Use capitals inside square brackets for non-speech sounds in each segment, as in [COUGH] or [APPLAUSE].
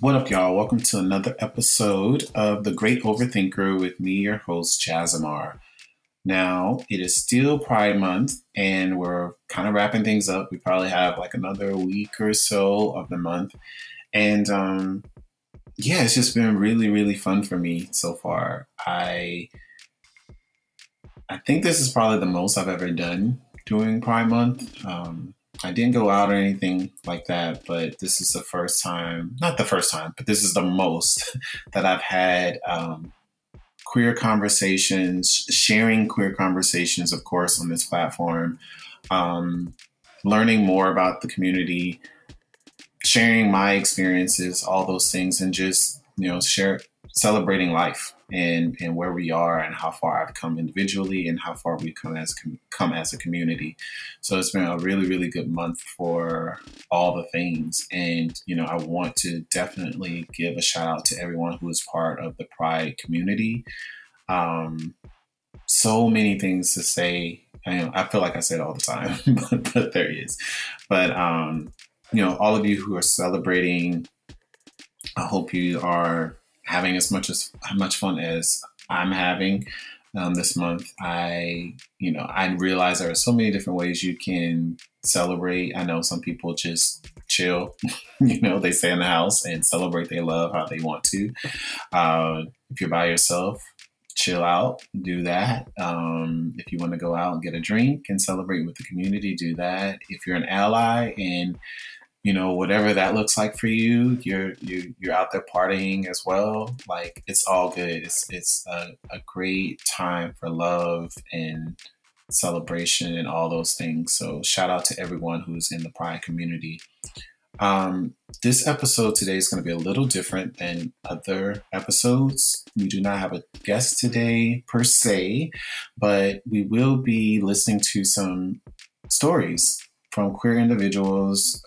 What up, y'all? Welcome to another episode of The Great Overthinker with me, your host, Jazimar. Now, it is still Pride Month, and we're kind of wrapping things up. We probably have like another week or so of the month. And um, yeah, it's just been really, really fun for me so far. I I think this is probably the most I've ever done during Pride Month. Um, I didn't go out or anything like that, but this is the first time, not the first time, but this is the most [LAUGHS] that I've had um, queer conversations, sharing queer conversations, of course, on this platform, um, learning more about the community, sharing my experiences, all those things, and just, you know, share, celebrating life and and where we are and how far I've come individually and how far we've come as come as a community. So it's been a really really good month for all the things, and you know I want to definitely give a shout out to everyone who is part of the Pride community. Um, so many things to say. I, I feel like I say it all the time, [LAUGHS] but, but there is. But um, you know, all of you who are celebrating, I hope you are having as much as much fun as I'm having um, this month. I, you know, I realize there are so many different ways you can celebrate. I know some people just chill, [LAUGHS] you know, they stay in the house and celebrate their love how they want to. Uh, if you're by yourself, chill out, do that. Um, if you want to go out and get a drink and celebrate with the community, do that. If you're an ally and you know whatever that looks like for you you're you, you're out there partying as well. Like it's all good. It's it's a, a great time for love and celebration and all those things. So shout out to everyone who's in the pride community. Um, this episode today is going to be a little different than other episodes. We do not have a guest today per se, but we will be listening to some stories from queer individuals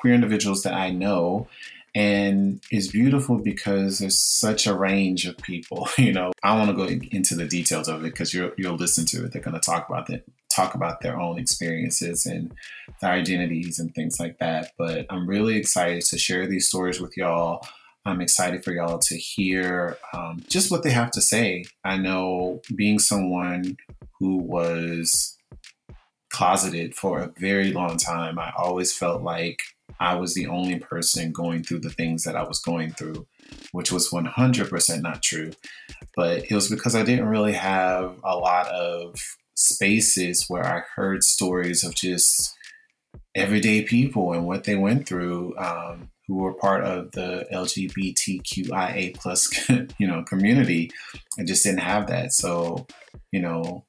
queer individuals that I know. And it's beautiful because there's such a range of people. [LAUGHS] You know, I want to go into the details of it because you'll you'll listen to it. They're going to talk about that, talk about their own experiences and their identities and things like that. But I'm really excited to share these stories with y'all. I'm excited for y'all to hear um, just what they have to say. I know being someone who was closeted for a very long time, I always felt like I was the only person going through the things that I was going through, which was 100% not true. But it was because I didn't really have a lot of spaces where I heard stories of just everyday people and what they went through um, who were part of the LGBTQIA plus [LAUGHS] you know community. I just didn't have that. So, you know,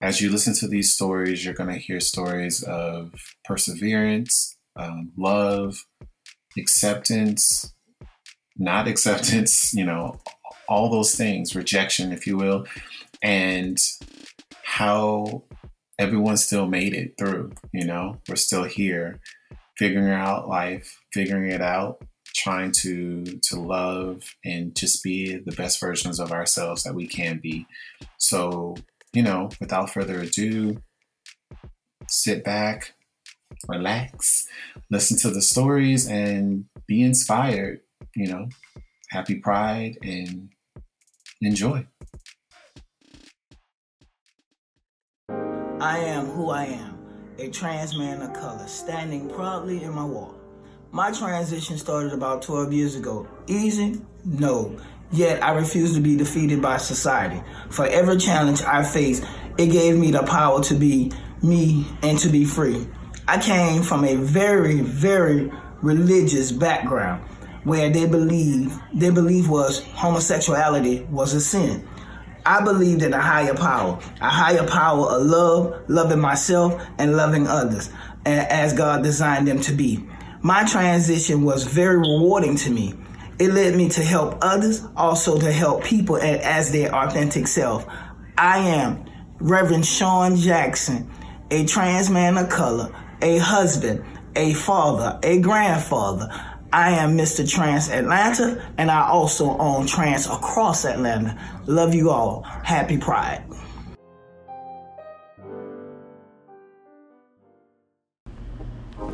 as you listen to these stories, you're going to hear stories of perseverance, um, love, acceptance, not acceptance, [LAUGHS] you know, all those things, rejection, if you will, and how everyone still made it through. You know, we're still here, figuring out life, figuring it out, trying to to love and just be the best versions of ourselves that we can be. So, you know, without further ado, sit back, relax, listen to the stories, and be inspired. You know, happy Pride and enjoy. I am who I am, a trans man of color, standing proudly in my walk. My transition started about 12 years ago. Easy? No. Yet I refuse to be defeated by society. For every challenge I face, it gave me the power to be me and to be free. I came from a very, very religious background where they believe their belief was homosexuality was a sin. I believed in a higher power, a higher power of love, loving myself and loving others as God designed them to be. My transition was very rewarding to me. It led me to help others, also to help people as their authentic self. I am Reverend Shon Jackson, a trans man of color, a husband, a father, a grandfather. I am Mr. Trans Atlanta, and I also own Trans Across Atlanta. Love you all. Happy Pride.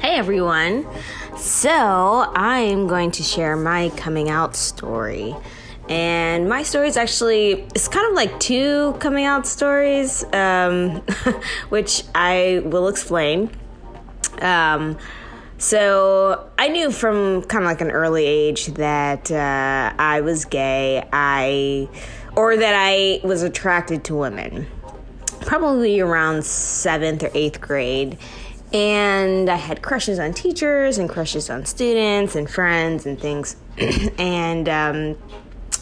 Hey everyone. So, I am going to share my coming out story. And my story is actually, it's kind of like two coming out stories, um, [LAUGHS] which I will explain. Um, so I knew from kind of like an early age that uh, I was gay, I or that I was attracted to women. Probably around seventh or eighth grade, and I had crushes on teachers and crushes on students and friends and things, [CLEARS THROAT] and um,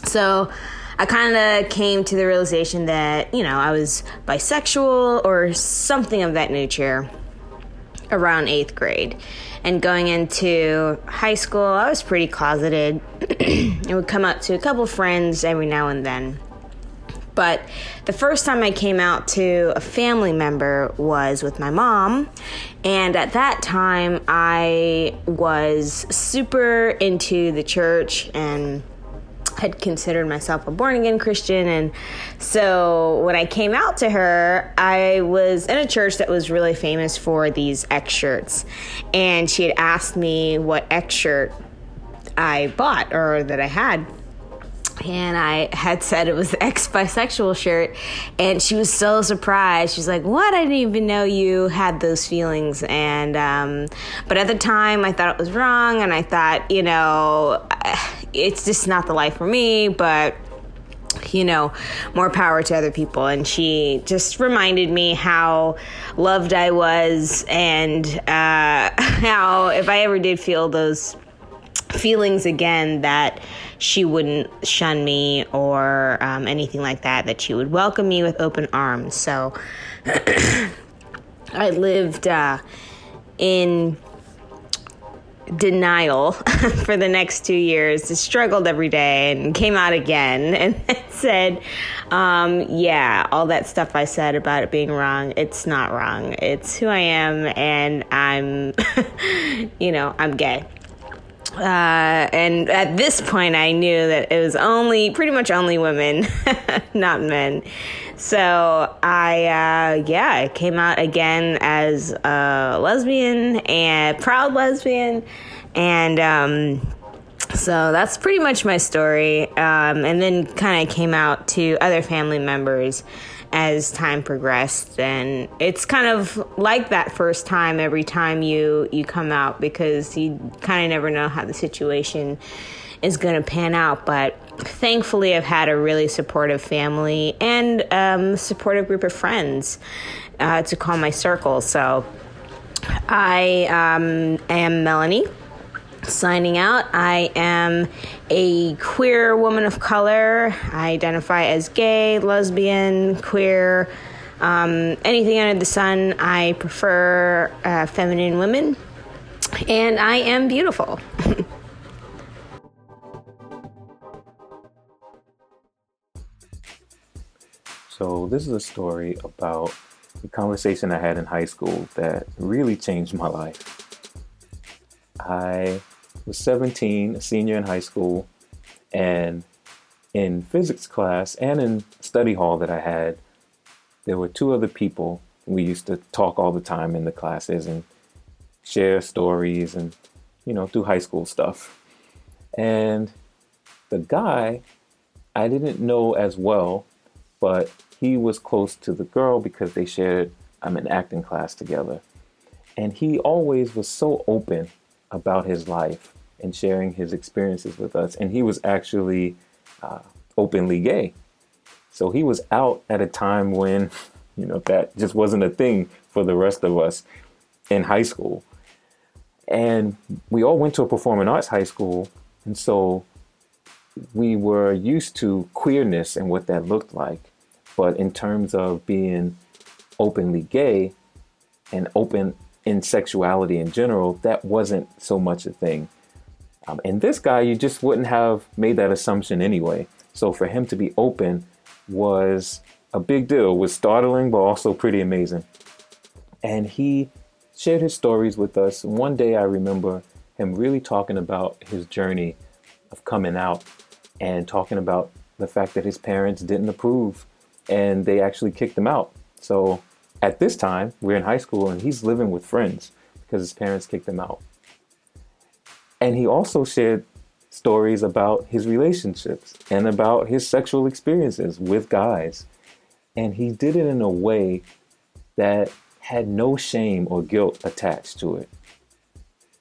so. I kind of came to the realization that, you know, I was bisexual or something of that nature around eighth grade. And going into high school, I was pretty closeted. [CLEARS THROAT] I would come out to a couple friends every now and then. But the first time I came out to a family member was with my mom. And at that time, I was super into the church and had considered myself a born again Christian. And so when I came out to her, I was in a church that was really famous for these X shirts. And she had asked me what X shirt I bought or that I had and I had said it was the ex bisexual shirt, and she was so surprised. She's like, "What? I didn't even know you had those feelings." And um, but at the time, I thought it was wrong, and I thought, you know, it's just not the life for me. But you know, more power to other people. And she just reminded me how loved I was, and uh, [LAUGHS] how if I ever did feel those feelings again that she wouldn't shun me or um, anything like that, that she would welcome me with open arms. So [CLEARS THROAT] I lived uh, in denial [LAUGHS] for the next two years, struggled every day and came out again [LAUGHS] and said, um, Yeah, all that stuff I said about it being wrong, it's not wrong. It's who I am, and I'm, [LAUGHS] you know, I'm gay. Uh, and at this point, I knew that it was only pretty much only women, [LAUGHS] not men. So I, uh, yeah, I came out again as a lesbian and proud lesbian, and um, so that's pretty much my story. Um, and then kind of came out to other family members as time progressed and it's kind of like that first time every time you you come out because you kind of never know how the situation is going to pan out. But thankfully i've had a really supportive family and um, supportive group of friends uh, to call my circle. So i um, am melanie signing out. I am a queer woman of color. I identify as gay, lesbian, queer, um, anything under the sun. I prefer uh, feminine women, and I am beautiful. [LAUGHS] so, this is a story about a conversation I had in high school that really changed my life. I was 17, a senior in high school, and in physics class and in study hall that I had, there were two other people. We used to talk all the time in the classes and share stories and, you know, do high school stuff. And the guy I didn't know as well, but he was close to the girl because they shared I'm um, an acting class together. And he always was so open about his life and sharing his experiences with us. And he was actually uh, openly gay. So he was out at a time when, [LAUGHS] you know, that just wasn't a thing for the rest of us in high school. And we all went to a performing arts high school. And so we were used to queerness and what that looked like. But in terms of being openly gay and open in sexuality in general, that wasn't so much a thing. Um, and this guy, you just wouldn't have made that assumption anyway. So for him to be open was a big deal, was startling, but also pretty amazing. And he shared his stories with us. One day I remember him really talking about his journey of coming out and talking about the fact that his parents didn't approve and they actually kicked him out. So at this time, we're in high school and he's living with friends because his parents kicked him out. And he also shared stories about his relationships and about his sexual experiences with guys. And he did it in a way that had no shame or guilt attached to it.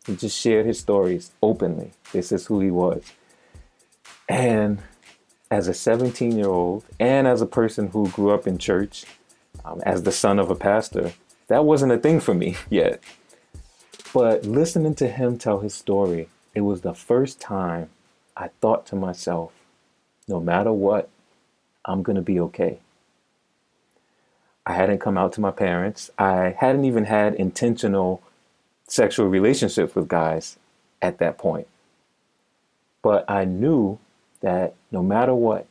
He just shared his stories openly. This is who he was. And as a 17 year old, and as a person who grew up in church, um, as the son of a pastor, that wasn't a thing for me [LAUGHS] yet. But listening to him tell his story, it was the first time I thought to myself, no matter what, I'm going to be okay. I hadn't come out to my parents. I hadn't even had intentional sexual relationships with guys at that point. But I knew that no matter what,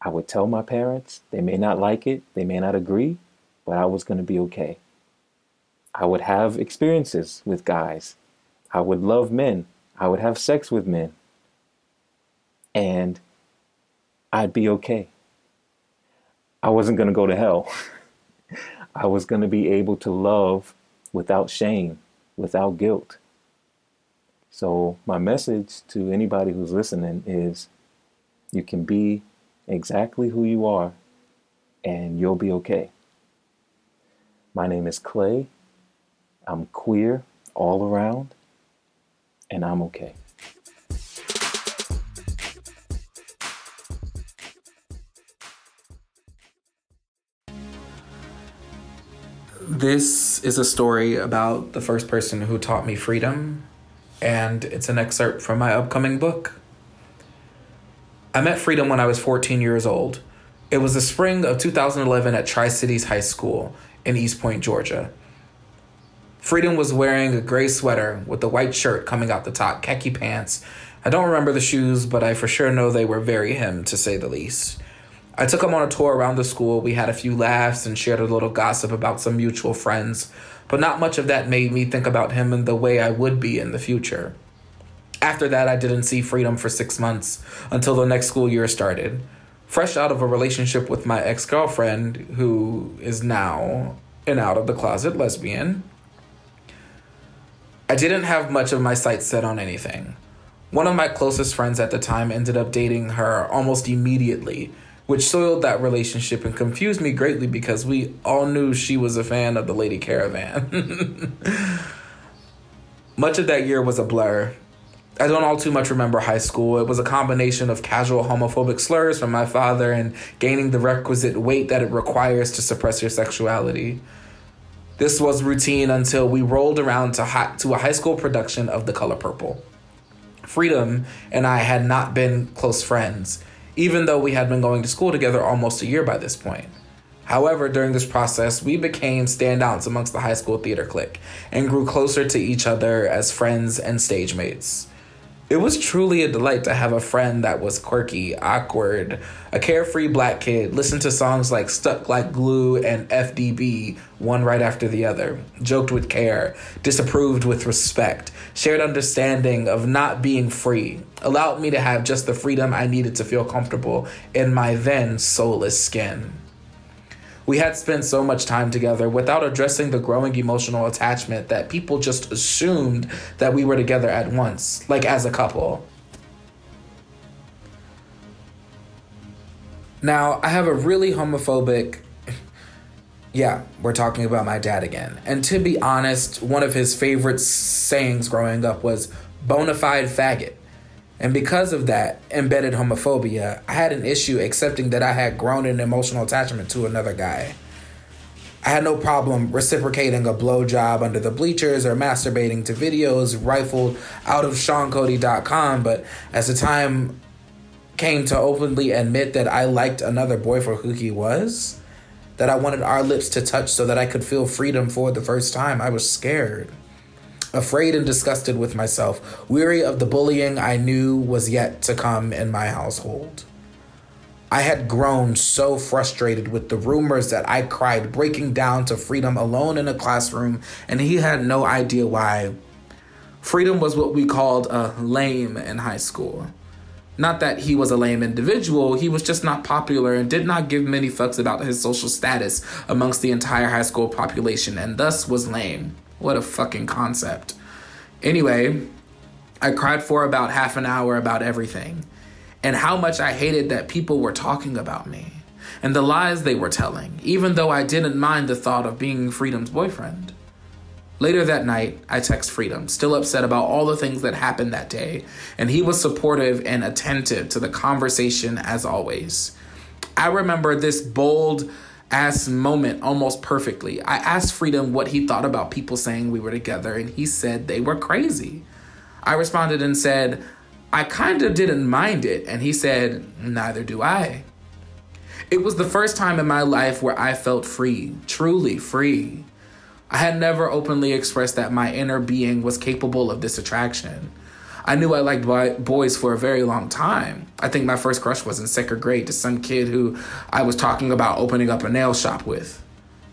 I would tell my parents. They may not like it, they may not agree, but I was going to be okay. I would have experiences with guys. I would love men. I would have sex with men. And I'd be okay. I wasn't going to go to hell. [LAUGHS] I was going to be able to love without shame, without guilt. So, my message to anybody who's listening is you can be exactly who you are and you'll be okay. My name is Clay. I'm queer all around and I'm okay. This is a story about the first person who taught me freedom, and it's an excerpt from my upcoming book. I met freedom when I was 14 years old. It was the spring of 2011 at Tri Cities High School in East Point, Georgia. Freedom was wearing a gray sweater with a white shirt coming out the top, khaki pants. I don't remember the shoes, but I for sure know they were very him, to say the least. I took him on a tour around the school. We had a few laughs and shared a little gossip about some mutual friends, but not much of that made me think about him in the way I would be in the future. After that, I didn't see freedom for six months until the next school year started. Fresh out of a relationship with my ex girlfriend, who is now an out of the closet lesbian, I didn't have much of my sights set on anything. One of my closest friends at the time ended up dating her almost immediately which soiled that relationship and confused me greatly because we all knew she was a fan of the Lady Caravan. [LAUGHS] much of that year was a blur. I don't all too much remember high school. It was a combination of casual homophobic slurs from my father and gaining the requisite weight that it requires to suppress your sexuality. This was routine until we rolled around to, high, to a high school production of The Color Purple. Freedom and I had not been close friends even though we had been going to school together almost a year by this point. However, during this process, we became standouts amongst the high school theater clique and grew closer to each other as friends and stage mates. It was truly a delight to have a friend that was quirky, awkward, a carefree black kid, listen to songs like Stuck Like Glue and FDB, one right after the other, joked with care, disapproved with respect, shared understanding of not being free, allowed me to have just the freedom I needed to feel comfortable in my then soulless skin. We had spent so much time together without addressing the growing emotional attachment that people just assumed that we were together at once, like as a couple. Now, I have a really homophobic. [LAUGHS] Yeah, we're talking about my dad again. And to be honest, one of his favorite sayings growing up was bona fide faggot. And because of that embedded homophobia, I had an issue accepting that I had grown an emotional attachment to another guy. I had no problem reciprocating a blowjob under the bleachers or masturbating to videos rifled out of SeanCody.com, but as the time came to openly admit that I liked another boy for who he was, that I wanted our lips to touch so that I could feel freedom for the first time, I was scared afraid and disgusted with myself, weary of the bullying I knew was yet to come in my household. I had grown so frustrated with the rumors that I cried breaking down to freedom alone in a classroom, and he had no idea why. Freedom was what we called a lame in high school. Not that he was a lame individual, he was just not popular and did not give many fucks about his social status amongst the entire high school population, and thus was lame What a fucking concept. Anyway, I cried for about half an hour about everything and how much I hated that people were talking about me and the lies they were telling, even though I didn't mind the thought of being Freedom's boyfriend. Later that night, I text Freedom, still upset about all the things that happened that day, and he was supportive and attentive to the conversation as always. I remember this bold ass moment almost perfectly. I asked Freedom what he thought about people saying we were together, and he said they were crazy. I responded and said, I kind of didn't mind it, and he said, Neither do I. It was the first time in my life where I felt free, truly free. I had never openly expressed that my inner being was capable of this attraction. I knew I liked boy- boys for a very long time. I think my first crush was in second grade to some kid who I was talking about opening up a nail shop with.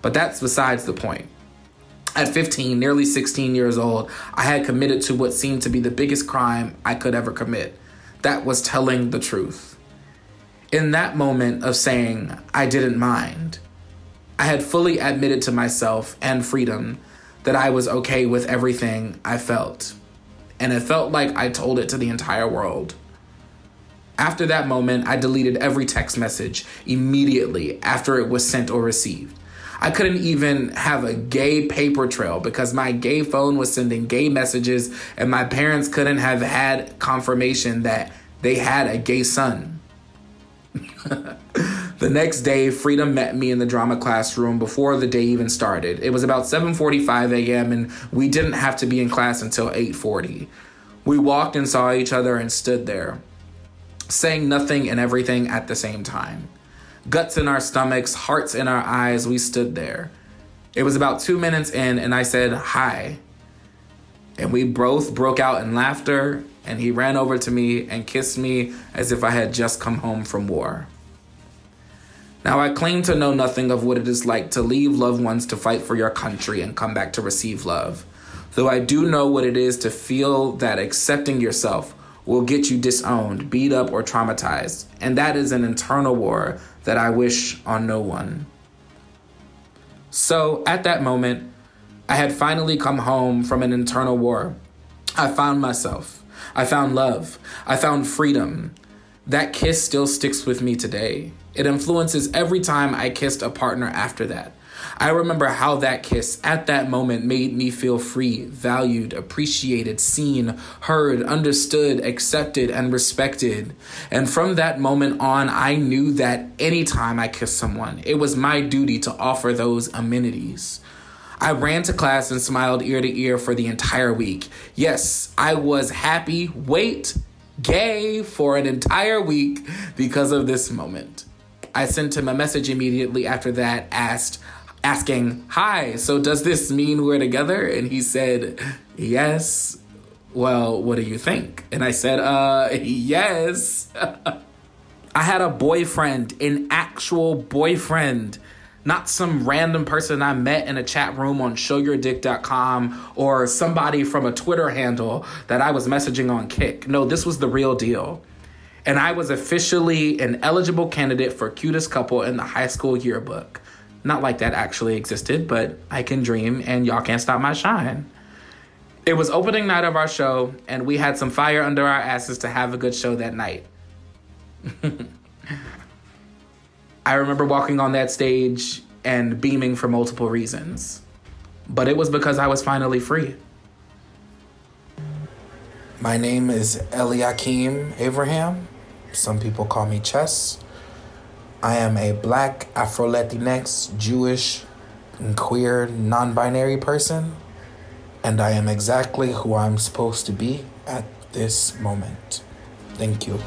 But that's besides the point. At 15, nearly 16 years old, I had committed to what seemed to be the biggest crime I could ever commit. That was telling the truth. In that moment of saying, I didn't mind, I had fully admitted to myself and freedom that I was okay with everything I felt. And it felt like I told it to the entire world. After that moment, I deleted every text message immediately after it was sent or received. I couldn't even have a gay paper trail because my gay phone was sending gay messages, and my parents couldn't have had confirmation that they had a gay son. [LAUGHS] the next day, Freedom met me in the drama classroom before the day even started. It was about 7:45 a.m. and we didn't have to be in class until 8:40. We walked and saw each other and stood there, saying nothing and everything at the same time. Guts in our stomachs, hearts in our eyes, we stood there. It was about 2 minutes in and I said, "Hi." And we both broke out in laughter and he ran over to me and kissed me as if I had just come home from war. Now, I claim to know nothing of what it is like to leave loved ones to fight for your country and come back to receive love, though I do know what it is to feel that accepting yourself will get you disowned, beat up, or traumatized, and that is an internal war that I wish on no one. So, at that moment, I had finally come home from an internal war. I found myself. I found love. I found freedom. That kiss still sticks with me today. It influences every time I kissed a partner after that. I remember how that kiss at that moment made me feel free, valued, appreciated, seen, heard, understood, accepted, and respected. And from that moment on, I knew that anytime I kissed someone, it was my duty to offer those amenities. I ran to class and smiled ear to ear for the entire week. Yes, I was happy, wait, gay for an entire week because of this moment. I sent him a message immediately after that, asked, asking, Hi, so does this mean we're together? And he said, Yes. Well, what do you think? And I said, Uh, [LAUGHS] yes. [LAUGHS] I had a boyfriend, an actual boyfriend, not some random person I met in a chat room on showyourdick.com or somebody from a Twitter handle that I was messaging on Kik. No, this was the real deal. And I was officially an eligible candidate for cutest couple in the high school yearbook. Not like that actually existed, but I can dream and y'all can't stop my shine. It was opening night of our show, and we had some fire under our asses to have a good show that night. [LAUGHS] I remember walking on that stage and beaming for multiple reasons, but it was because I was finally free. My name is Elyakeem Avraham. Some people call me Chess. I am a black Afro Latinx, Jewish, and queer non binary person, and I am exactly who I'm supposed to be at this moment. Thank you.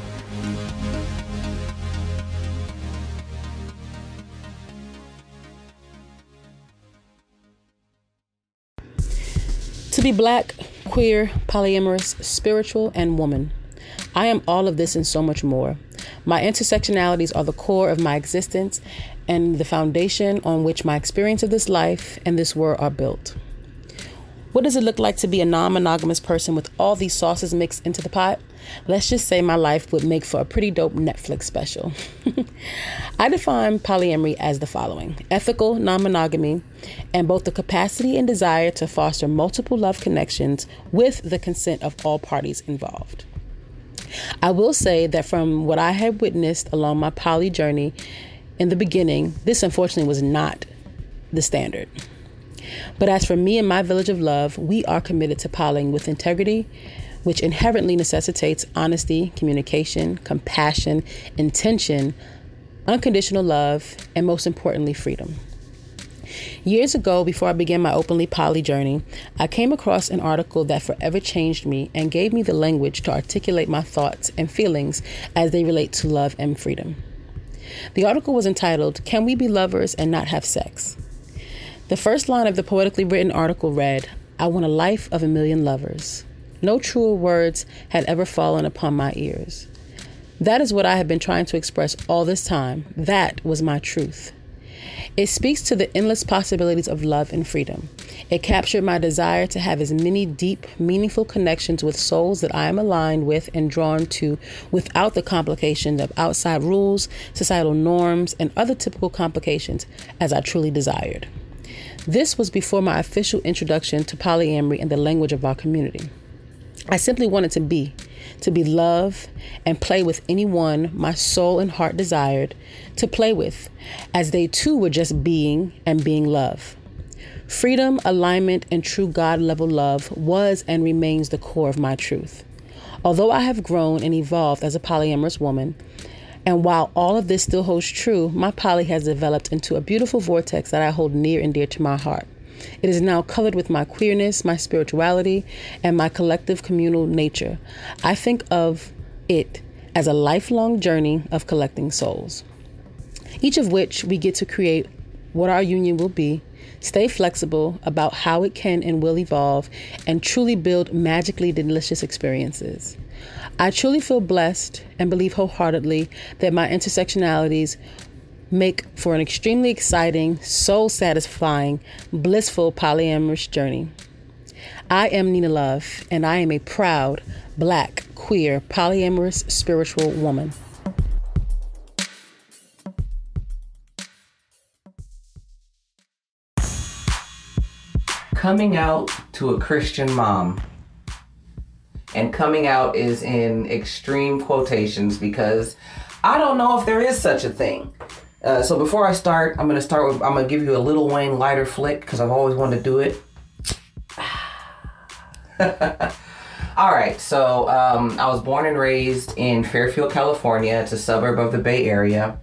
To be black, queer, polyamorous, spiritual, and woman. I am all of this and so much more. My intersectionalities are the core of my existence and the foundation on which my experience of this life and this world are built. What does it look like to be a non monogamous person with all these sauces mixed into the pot? Let's just say my life would make for a pretty dope Netflix special. [LAUGHS] I define polyamory as the following ethical non monogamy, and both the capacity and desire to foster multiple love connections with the consent of all parties involved. I will say that from what I had witnessed along my poly journey in the beginning, this unfortunately was not the standard. But as for me and my village of love, we are committed to polying with integrity, which inherently necessitates honesty, communication, compassion, intention, unconditional love, and most importantly, freedom. Years ago, before I began my openly poly journey, I came across an article that forever changed me and gave me the language to articulate my thoughts and feelings as they relate to love and freedom. The article was entitled, Can We Be Lovers and Not Have Sex? The first line of the poetically written article read, I want a life of a million lovers. No truer words had ever fallen upon my ears. That is what I have been trying to express all this time. That was my truth. It speaks to the endless possibilities of love and freedom. It captured my desire to have as many deep, meaningful connections with souls that I am aligned with and drawn to without the complications of outside rules, societal norms, and other typical complications as I truly desired. This was before my official introduction to polyamory and the language of our community. I simply wanted to be, to be loved and play with anyone my soul and heart desired to play with, as they too were just being and being love. Freedom, alignment, and true God level love was and remains the core of my truth. Although I have grown and evolved as a polyamorous woman, and while all of this still holds true, my poly has developed into a beautiful vortex that I hold near and dear to my heart. It is now colored with my queerness, my spirituality, and my collective communal nature. I think of it as a lifelong journey of collecting souls, each of which we get to create what our union will be, stay flexible about how it can and will evolve, and truly build magically delicious experiences. I truly feel blessed and believe wholeheartedly that my intersectionalities make for an extremely exciting, soul satisfying, blissful polyamorous journey. I am Nina Love, and I am a proud, black, queer, polyamorous spiritual woman. Coming out to a Christian mom and coming out is in extreme quotations because I don't know if there is such a thing. Uh, so before I start, I'm gonna start with I'm gonna give you a Lil Wayne lighter flick because I've always wanted to do it. [SIGHS] All right, so um, I was born and raised in Fairfield, California. It's a suburb of the Bay Area,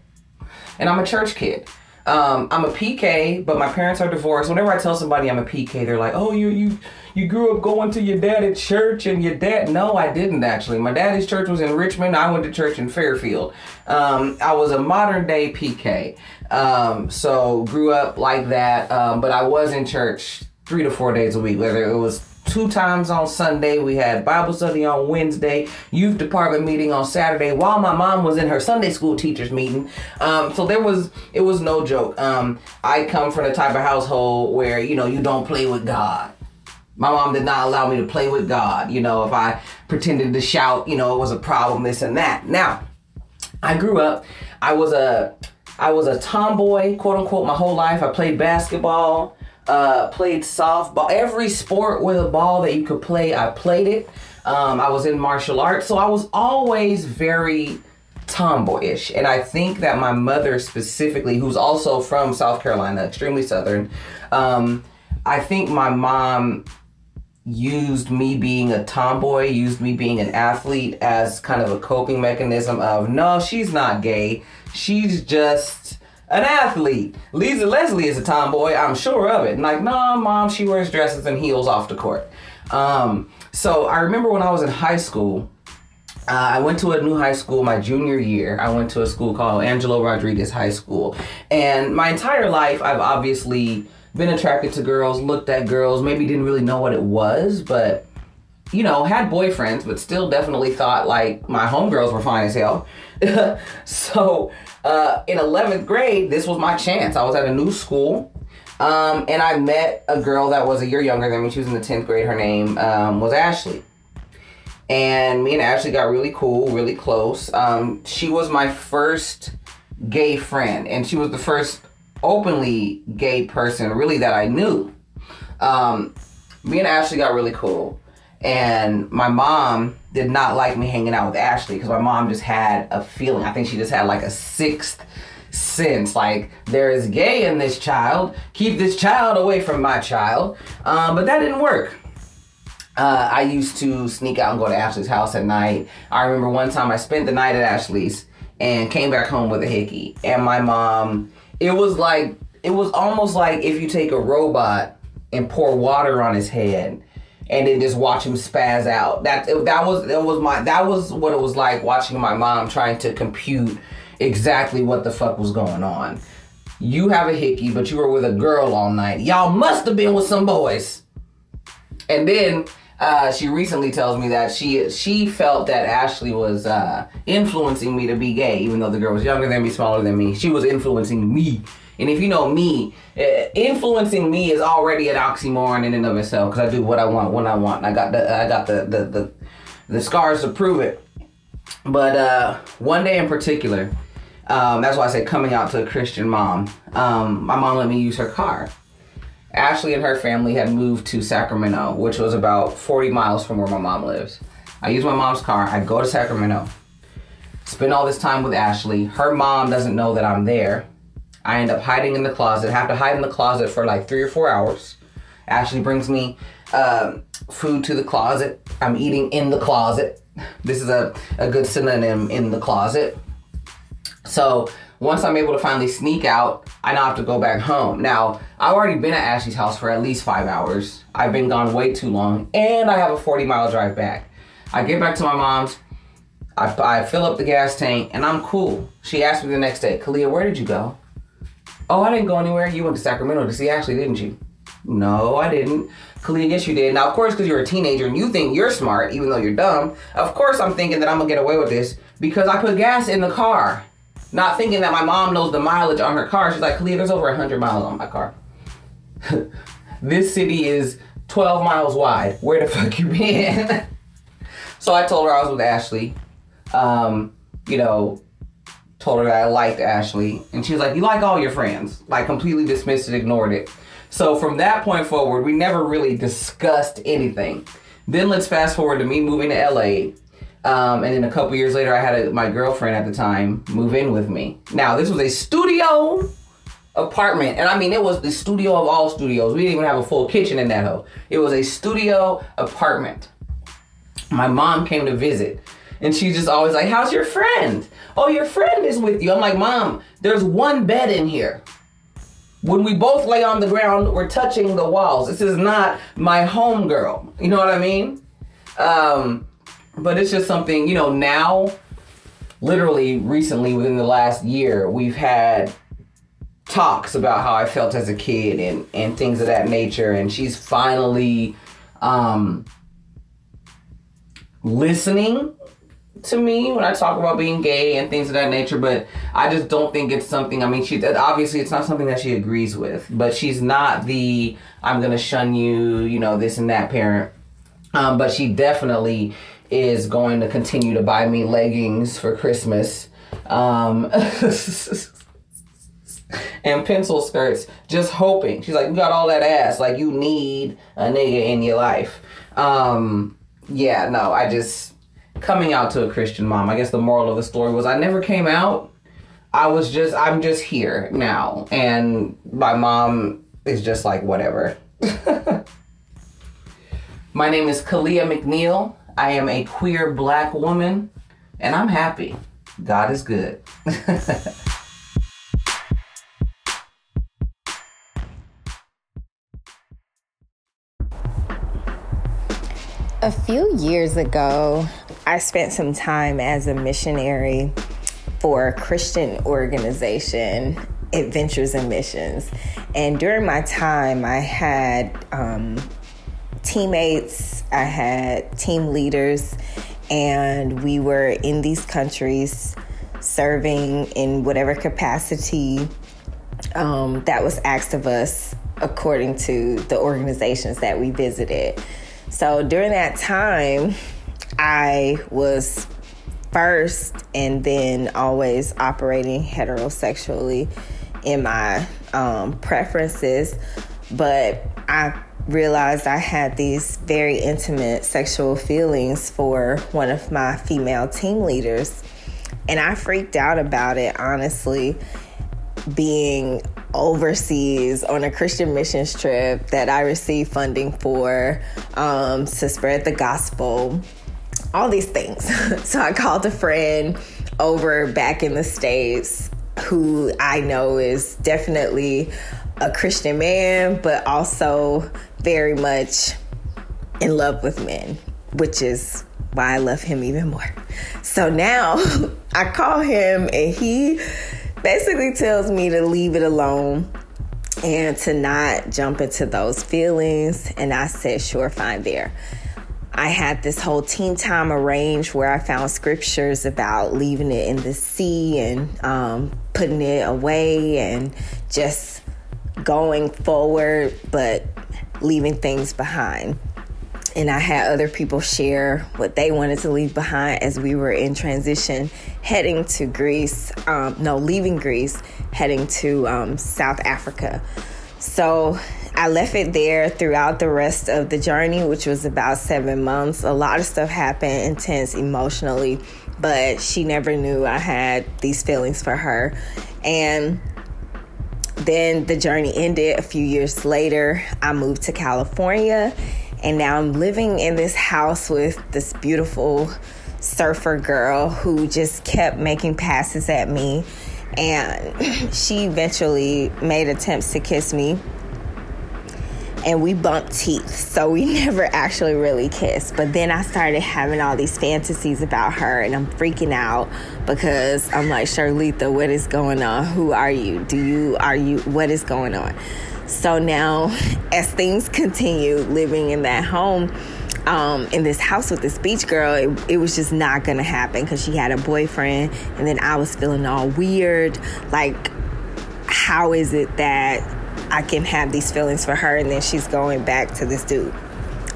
and I'm a church kid. Um, I'm a PK, but my parents are divorced. Whenever I tell somebody I'm a PK, they're like, "Oh, you you you grew up going to your dad at church, and your dad." No, I didn't actually. My daddy's church was in Richmond. I went to church in Fairfield. Um, I was a modern day PK, um, so grew up like that. Um, but I was in church three to four days a week, whether it was two times on Sunday. We had Bible study on Wednesday, youth department meeting on Saturday, while my mom was in her Sunday school teachers meeting. Um, so there was it was no joke. Um, I come from the type of household where you know you don't play with God. My mom did not allow me to play with God. You know, if I pretended to shout, you know, it was a problem. This and that. Now, I grew up. I was a I was a tomboy, quote unquote, my whole life. I played basketball uh, played softball. Every sport with a ball that you could play, I played it. Um, I was in martial arts, so I was always very tomboyish. And I think that my mother specifically, who's also from South Carolina, extremely southern, um, I think my mom used me being a tomboy, used me being an athlete as kind of a coping mechanism of no, she's not gay. She's just an athlete. Lisa Leslie is a tomboy, I'm sure of it. And like, nah, mom, she wears dresses and heels off the court. Um, so I remember when I was in high school, uh, I went to a new high school my junior year. I went to a school called Angelo Rodriguez High School. And my entire life, I've obviously been attracted to girls, looked at girls, maybe didn't really know what it was, but you know, had boyfriends, but still definitely thought like my homegirls were fine as hell. [LAUGHS] so uh, in 11th grade, this was my chance. I was at a new school. Um, and I met a girl that was a year younger than me. She was in the 10th grade. Her name um, was Ashley. And me and Ashley got really cool, really close. Um, she was my first gay friend, and she was the first openly gay person, really, that I knew. Um, me and Ashley got really cool. And my mom did not like me hanging out with Ashley because my mom just had a feeling. I think she just had like a sixth sense. Like, there is gay in this child. Keep this child away from my child. Um, but that didn't work. Uh, I used to sneak out and go to Ashley's house at night. I remember one time I spent the night at Ashley's and came back home with a hickey. And my mom, it was like, it was almost like if you take a robot and pour water on his head and then just watch him spaz out. That that was that was my that was what it was like watching my mom trying to compute exactly what the fuck was going on. You have a hickey, but you were with a girl all night. Y'all must have been with some boys. And then uh, she recently tells me that she she felt that Ashley was uh, influencing me to be gay, even though the girl was younger than me, smaller than me. She was influencing me. And if you know me, uh, influencing me is already an oxymoron in and of itself because I do what I want when I want. I got the I got the the the, the scars to prove it. But uh, one day in particular, um, that's why I say coming out to a Christian mom. Um, my mom let me use her car. Ashley and her family had moved to Sacramento, which was about 40 miles from where my mom lives. I use my mom's car. I go to Sacramento, spend all this time with Ashley. Her mom doesn't know that I'm there. I end up hiding in the closet, have to hide in the closet for like three or four hours. Ashley brings me um, food to the closet. I'm eating in the closet. This is a, a good synonym in the closet. So once I'm able to finally sneak out, I now have to go back home. Now, I've already been at Ashley's house for at least five hours. I've been gone way too long, and I have a 40 mile drive back. I get back to my mom's, I, I fill up the gas tank, and I'm cool. She asked me the next day, Kalea, where did you go? Oh, I didn't go anywhere. You went to Sacramento to see Ashley, didn't you? No, I didn't. Kalea, yes, you did. Now, of course, because you're a teenager and you think you're smart, even though you're dumb, of course I'm thinking that I'm gonna get away with this because I put gas in the car. Not thinking that my mom knows the mileage on her car. She's like, Kalea, there's over 100 miles on my car. [LAUGHS] this city is 12 miles wide. Where the fuck you been? [LAUGHS] so I told her I was with Ashley. Um, you know, told her that I liked Ashley. And she was like, You like all your friends. Like, completely dismissed it, ignored it. So from that point forward, we never really discussed anything. Then let's fast forward to me moving to LA. Um, and then a couple years later, I had a, my girlfriend at the time move in with me. Now, this was a studio apartment. And I mean, it was the studio of all studios. We didn't even have a full kitchen in that hoe. It was a studio apartment. My mom came to visit. And she's just always like, How's your friend? Oh, your friend is with you. I'm like, Mom, there's one bed in here. When we both lay on the ground, we're touching the walls. This is not my home girl. You know what I mean? Um, but it's just something, you know, now, literally recently within the last year, we've had talks about how I felt as a kid and, and things of that nature. And she's finally um, listening to me when I talk about being gay and things of that nature, but I just don't think it's something. I mean, she obviously it's not something that she agrees with, but she's not the I'm gonna shun you, you know, this and that parent. Um, but she definitely is going to continue to buy me leggings for Christmas. Um, [LAUGHS] and pencil skirts, just hoping. She's like, you got all that ass, like you need a nigga in your life. Um, yeah, no, I just coming out to a Christian mom. I guess the moral of the story was I never came out. I was just I'm just here now, and my mom is just like whatever. [LAUGHS] my name is Kalea McNeill. I am a queer black woman, and I'm happy. God is good. [LAUGHS] A few years ago, I spent some time as a missionary for a Christian organization, Adventures in Missions. And during my time, I had um, teammates, I had team leaders, and we were in these countries serving in whatever capacity um, that was asked of us according to the organizations that we visited. So during that time, I was first and then always operating heterosexually in my um, preferences, but I realized I had these very intimate sexual feelings for one of my female team leaders. And I freaked out about it, honestly, being overseas on a Christian missions trip that I received funding for um, to spread the gospel, all these things. [LAUGHS] so I called a friend over back in the States who I know is definitely a Christian man, but also very much in love with men, which is why I love him even more. So now [LAUGHS] I call him and he basically tells me to leave it alone and to not jump into those feelings. And I said, sure, fine, there. I had this whole teen time arranged where I found scriptures about leaving it in the sea and um, putting it away and just going forward, but leaving things behind. And I had other people share what they wanted to leave behind as we were in transition, heading to Greece, um, no, leaving Greece, heading to um, South Africa. So I left it there throughout the rest of the journey, which was about seven months. A lot of stuff happened, intense emotionally, but she never knew I had these feelings for her. And then the journey ended a few years later. I moved to California and now I'm living in this house with this beautiful surfer girl who just kept making passes at me. And [LAUGHS] she eventually made attempts to kiss me. And we bumped teeth, so we [LAUGHS] never actually really kissed. But then I started having all these fantasies about her, and I'm freaking out because I'm like, Shirletha, what is going on? Who are you? Do you, are you, what is going on? So now, [LAUGHS] as things continue living in that home, um, in this house with this beach girl, it, it was just not gonna happen because she had a boyfriend, and then I was feeling all weird. Like, how is it that I can have these feelings for her, and then she's going back to this dude?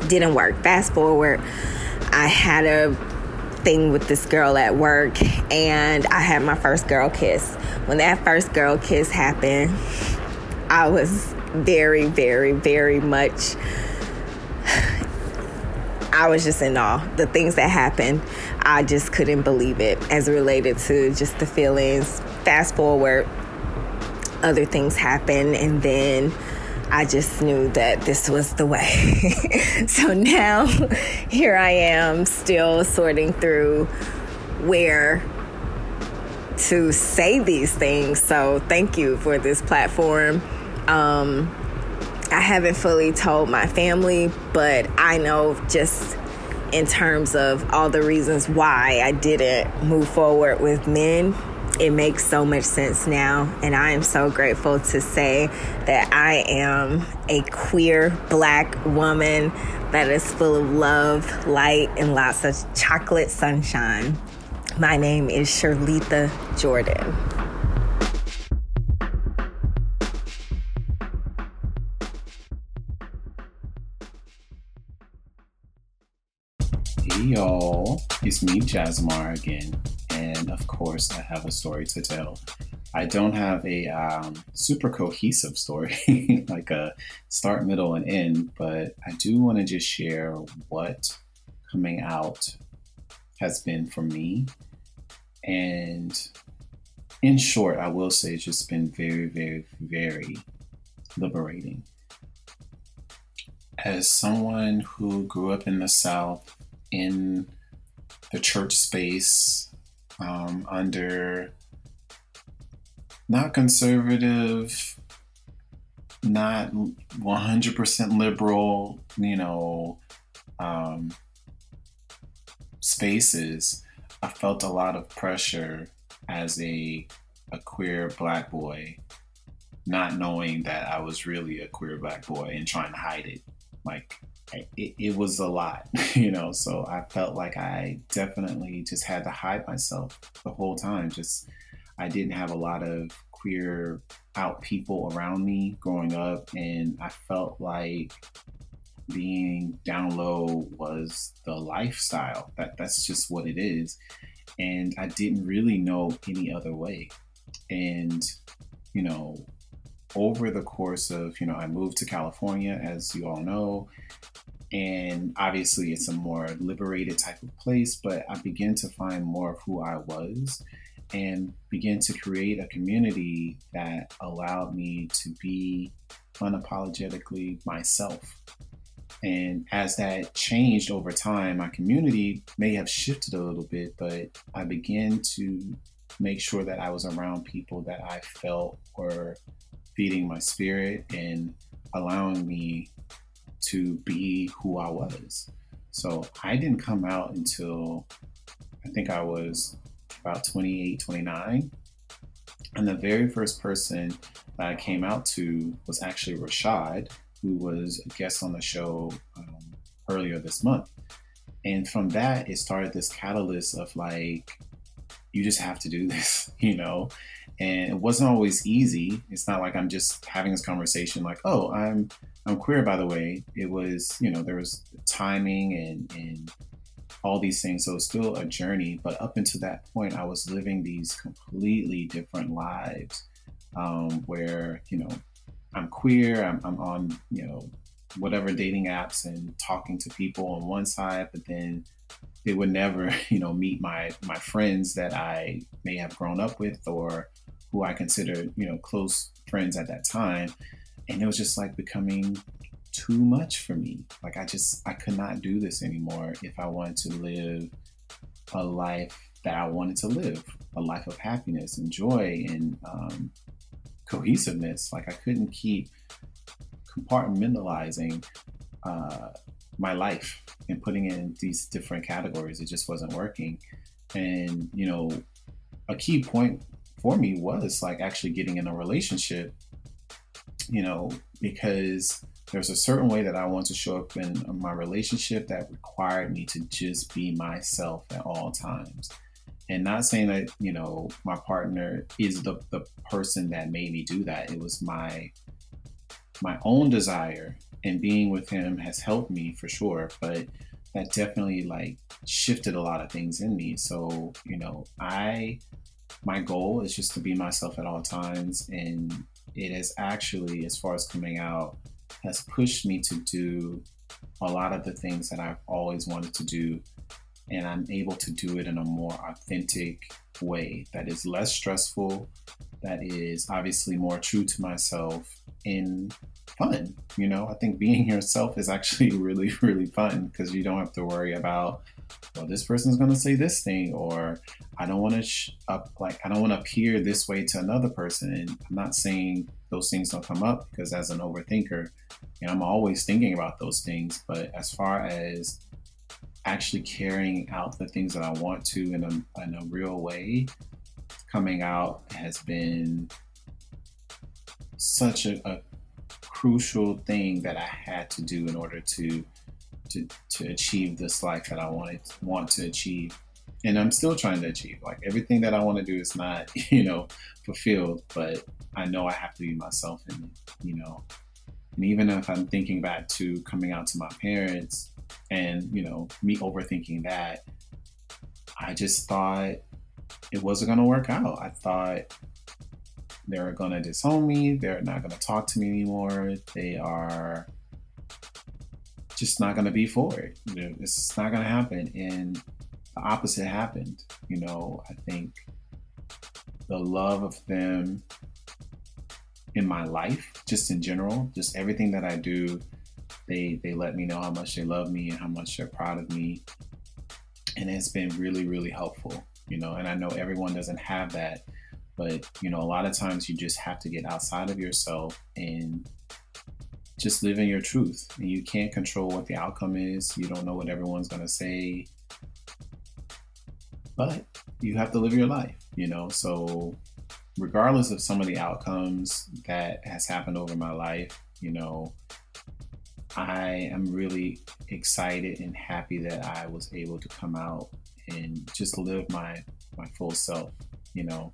Didn't work. Fast forward, I had a thing with this girl at work, and I had my first girl kiss. When that first girl kiss happened, I was very, very, very much. I was just in awe. The things that happened, I just couldn't believe it as related to just the feelings. Fast forward, other things happen, and then I just knew that this was the way. [LAUGHS] so now here I am, still sorting through where to say these things. So thank you for this platform. Um, I haven't fully told my family, but I know just in terms of all the reasons why I didn't move forward with men, it makes so much sense now. And I am so grateful to say that I am a queer black woman that is full of love, light, and lots of chocolate sunshine. My name is Shirletha Jordan. Hey y'all, it's me, Jazimar again, and of course, I have a story to tell. I don't have a um, super cohesive story, [LAUGHS] like a start, middle, and end, but I do want to just share what coming out has been for me. And in short, I will say it's just been very, very, very liberating. As someone who grew up in the South, in the church space um, under not conservative, not 100% liberal, you know, um, spaces, I felt a lot of pressure as a, a queer black boy, not knowing that I was really a queer black boy and trying to hide it. Like, it, it was a lot, [LAUGHS] you know. So I felt like I definitely just had to hide myself the whole time. Just I didn't have a lot of queer out people around me growing up, and I felt like being down low was the lifestyle. That that's just what it is. And I didn't really know any other way. And, you know, over the course of, you know, I moved to California, as you all know, and obviously it's a more liberated type of place, but I began to find more of who I was and begin to create a community that allowed me to be unapologetically myself. And as that changed over time, my community may have shifted a little bit, but I began to make sure that I was around people that I felt were feeding my spirit and allowing me to be who I was. So I didn't come out until I think I was about 28, 29. And the very first person that I came out to was actually Rashad, who was a guest on the show um, earlier this month. And from that, it started this catalyst of like, you just have to do this, [LAUGHS] you know? And it wasn't always easy. It's not like I'm just having this conversation like, oh, I'm I'm queer by the way. It was, you know, there was timing and and all these things. So it's still a journey. But up until that point, I was living these completely different lives um, where, you know, I'm queer, I'm, I'm on, you know, whatever dating apps and talking to people on one side, but then they would never, [LAUGHS] you know, meet my my friends that I may have grown up with or who I considered, you know, close friends at that time. And it was just like becoming too much for me. Like I just I could not do this anymore if I wanted to live a life that I wanted to live, a life of happiness and joy and um, cohesiveness. Like I couldn't keep compartmentalizing uh, my life and putting it in these different categories. It just wasn't working. And, you know, a key point for me was like actually getting in a relationship, you know, because there's a certain way that I want to show up in my relationship that required me to just be myself at all times. And not saying that you know my partner is the, the person that made me do that. It was my my own desire and being with him has helped me for sure but that definitely like shifted a lot of things in me. So you know i my goal is just to be myself at all times and it has actually as far as coming out has pushed me to do a lot of the things that i've always wanted to do and I'm able to do it in a more authentic way that is less stressful, that is obviously more true to myself and fun. You know, I think being [LAUGHS] yourself is actually really, really fun because you don't have to worry about, well, this person's going to say this thing, or I don't want to sh- up, like I don't want to appear this way to another person. And I'm not saying those things don't come up because as an overthinker, you know, I'm always thinking about those things. But as far as actually carrying out the things that I want to in a, in a real way, coming out has been such a, a crucial thing that I had to do in order to to, to achieve this life that I wanted want to achieve. And I'm still trying to achieve. Like everything that I want to do is not, [LAUGHS] you know, fulfilled, but I know I have to be myself and you know. And even if I'm thinking back to coming out to my parents, and you know me overthinking that i just thought it wasn't to work out i thought they're to disown me they're not to talk to me anymore they are just not going to be for it. It's not going to happen. And the opposite happened you know? I think the love of them in my life just in general just everything that i do they they let me know how much they love me and how much they're proud of me, and it's been really really helpful. You know, and I know everyone doesn't have that, but you know, a lot of times you just have to get outside of yourself and just live in your truth. And you can't control what the outcome is. You don't know what everyone's going to say. But you have to live your life, you know? So, regardless of some of the outcomes that has happened over my life, you know, I am really excited and happy that I was able to come out and just live my my full self, you know.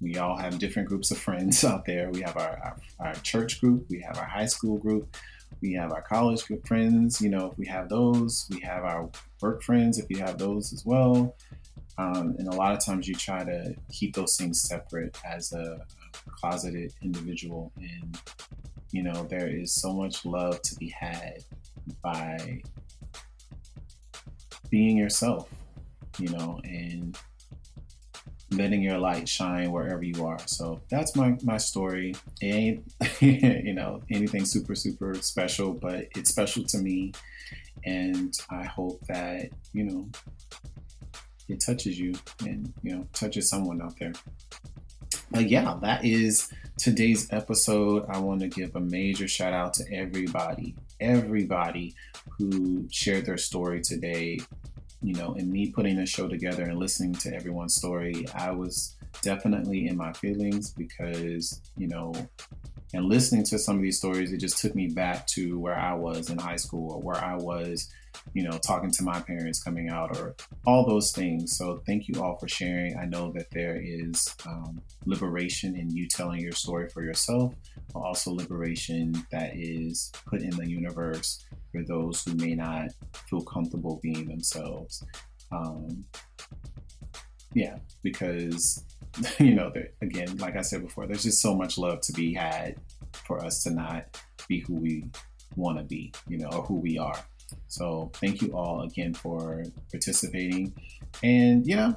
We all have different groups of friends [LAUGHS] out there. We have our, our, our church group, we have our high school group, we have our college group friends. You know, if we have those, we have our work friends, if you have those as well. Um, and a lot of times you try to keep those things separate as a, a closeted individual. And, you know, there is so much love to be had by being yourself, you know, and letting your light shine wherever you are. So that's my my story. It ain't [LAUGHS] you know anything super super special, but it's special to me, and I hope that you know it touches you and you know touches someone out there. But yeah, that is today's episode. I want to give a major shout out to everybody, everybody who shared their story today you know, in me putting the show together and listening to everyone's story, I was definitely in my feelings because, you know, and listening to some of these stories, it just took me back to where I was in high school or where I was, you know, talking to my parents coming out or all those things. So thank you all for sharing. I know that there is um, liberation in you telling your story for yourself, but also liberation that is put in the universe for those who may not feel comfortable being themselves. Um, yeah, because [LAUGHS] you know, again, like I said before, there's just so much love to be had for us to not be who we want to be, you know, or who we are. So thank you all again for participating. And, you know,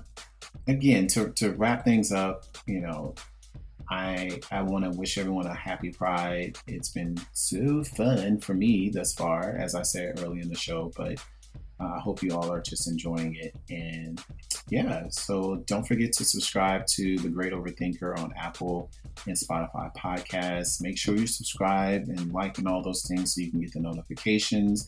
again, to, to wrap things up, you know, I I want to wish everyone a happy Pride. It's been so fun for me thus far, as I said early in the show, but uh, I hope you all are just enjoying it. And yeah, so don't forget to subscribe to The Great Overthinker on Apple and Spotify podcasts. Make sure you subscribe and like and all those things so you can get the notifications.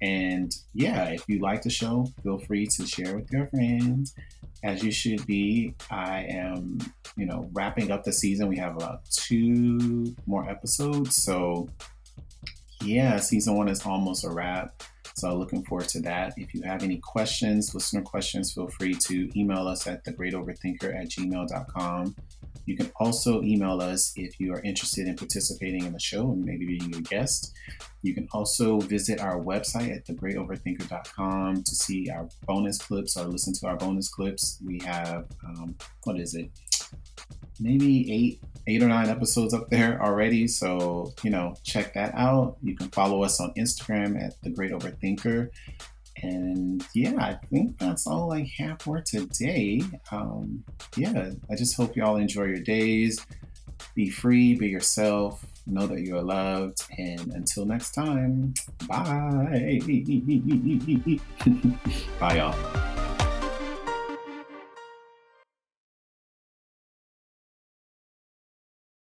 And yeah, if you like the show, feel free to share with your friends as you should be. I am, you know, wrapping up the season. We have about two more episodes. So yeah, season one is almost a wrap. So looking forward to that. If you have any questions, listener questions, feel free to email us at thegreatoverthinker at gmail.com. You can also email us if you are interested in participating in the show and maybe being a guest. You can also visit our website at thegreatoverthinker.com to see our bonus clips or listen to our bonus clips. We have, um, what is it? Maybe eight eight or nine episodes up there already. So, you know, check that out. You can follow us on Instagram at The Great Overthinker. And yeah, I think that's all I have for today. Um, yeah, I just hope y'all enjoy your days. Be free, be yourself, know that you're loved. And until next time, bye. [LAUGHS] bye, y'all.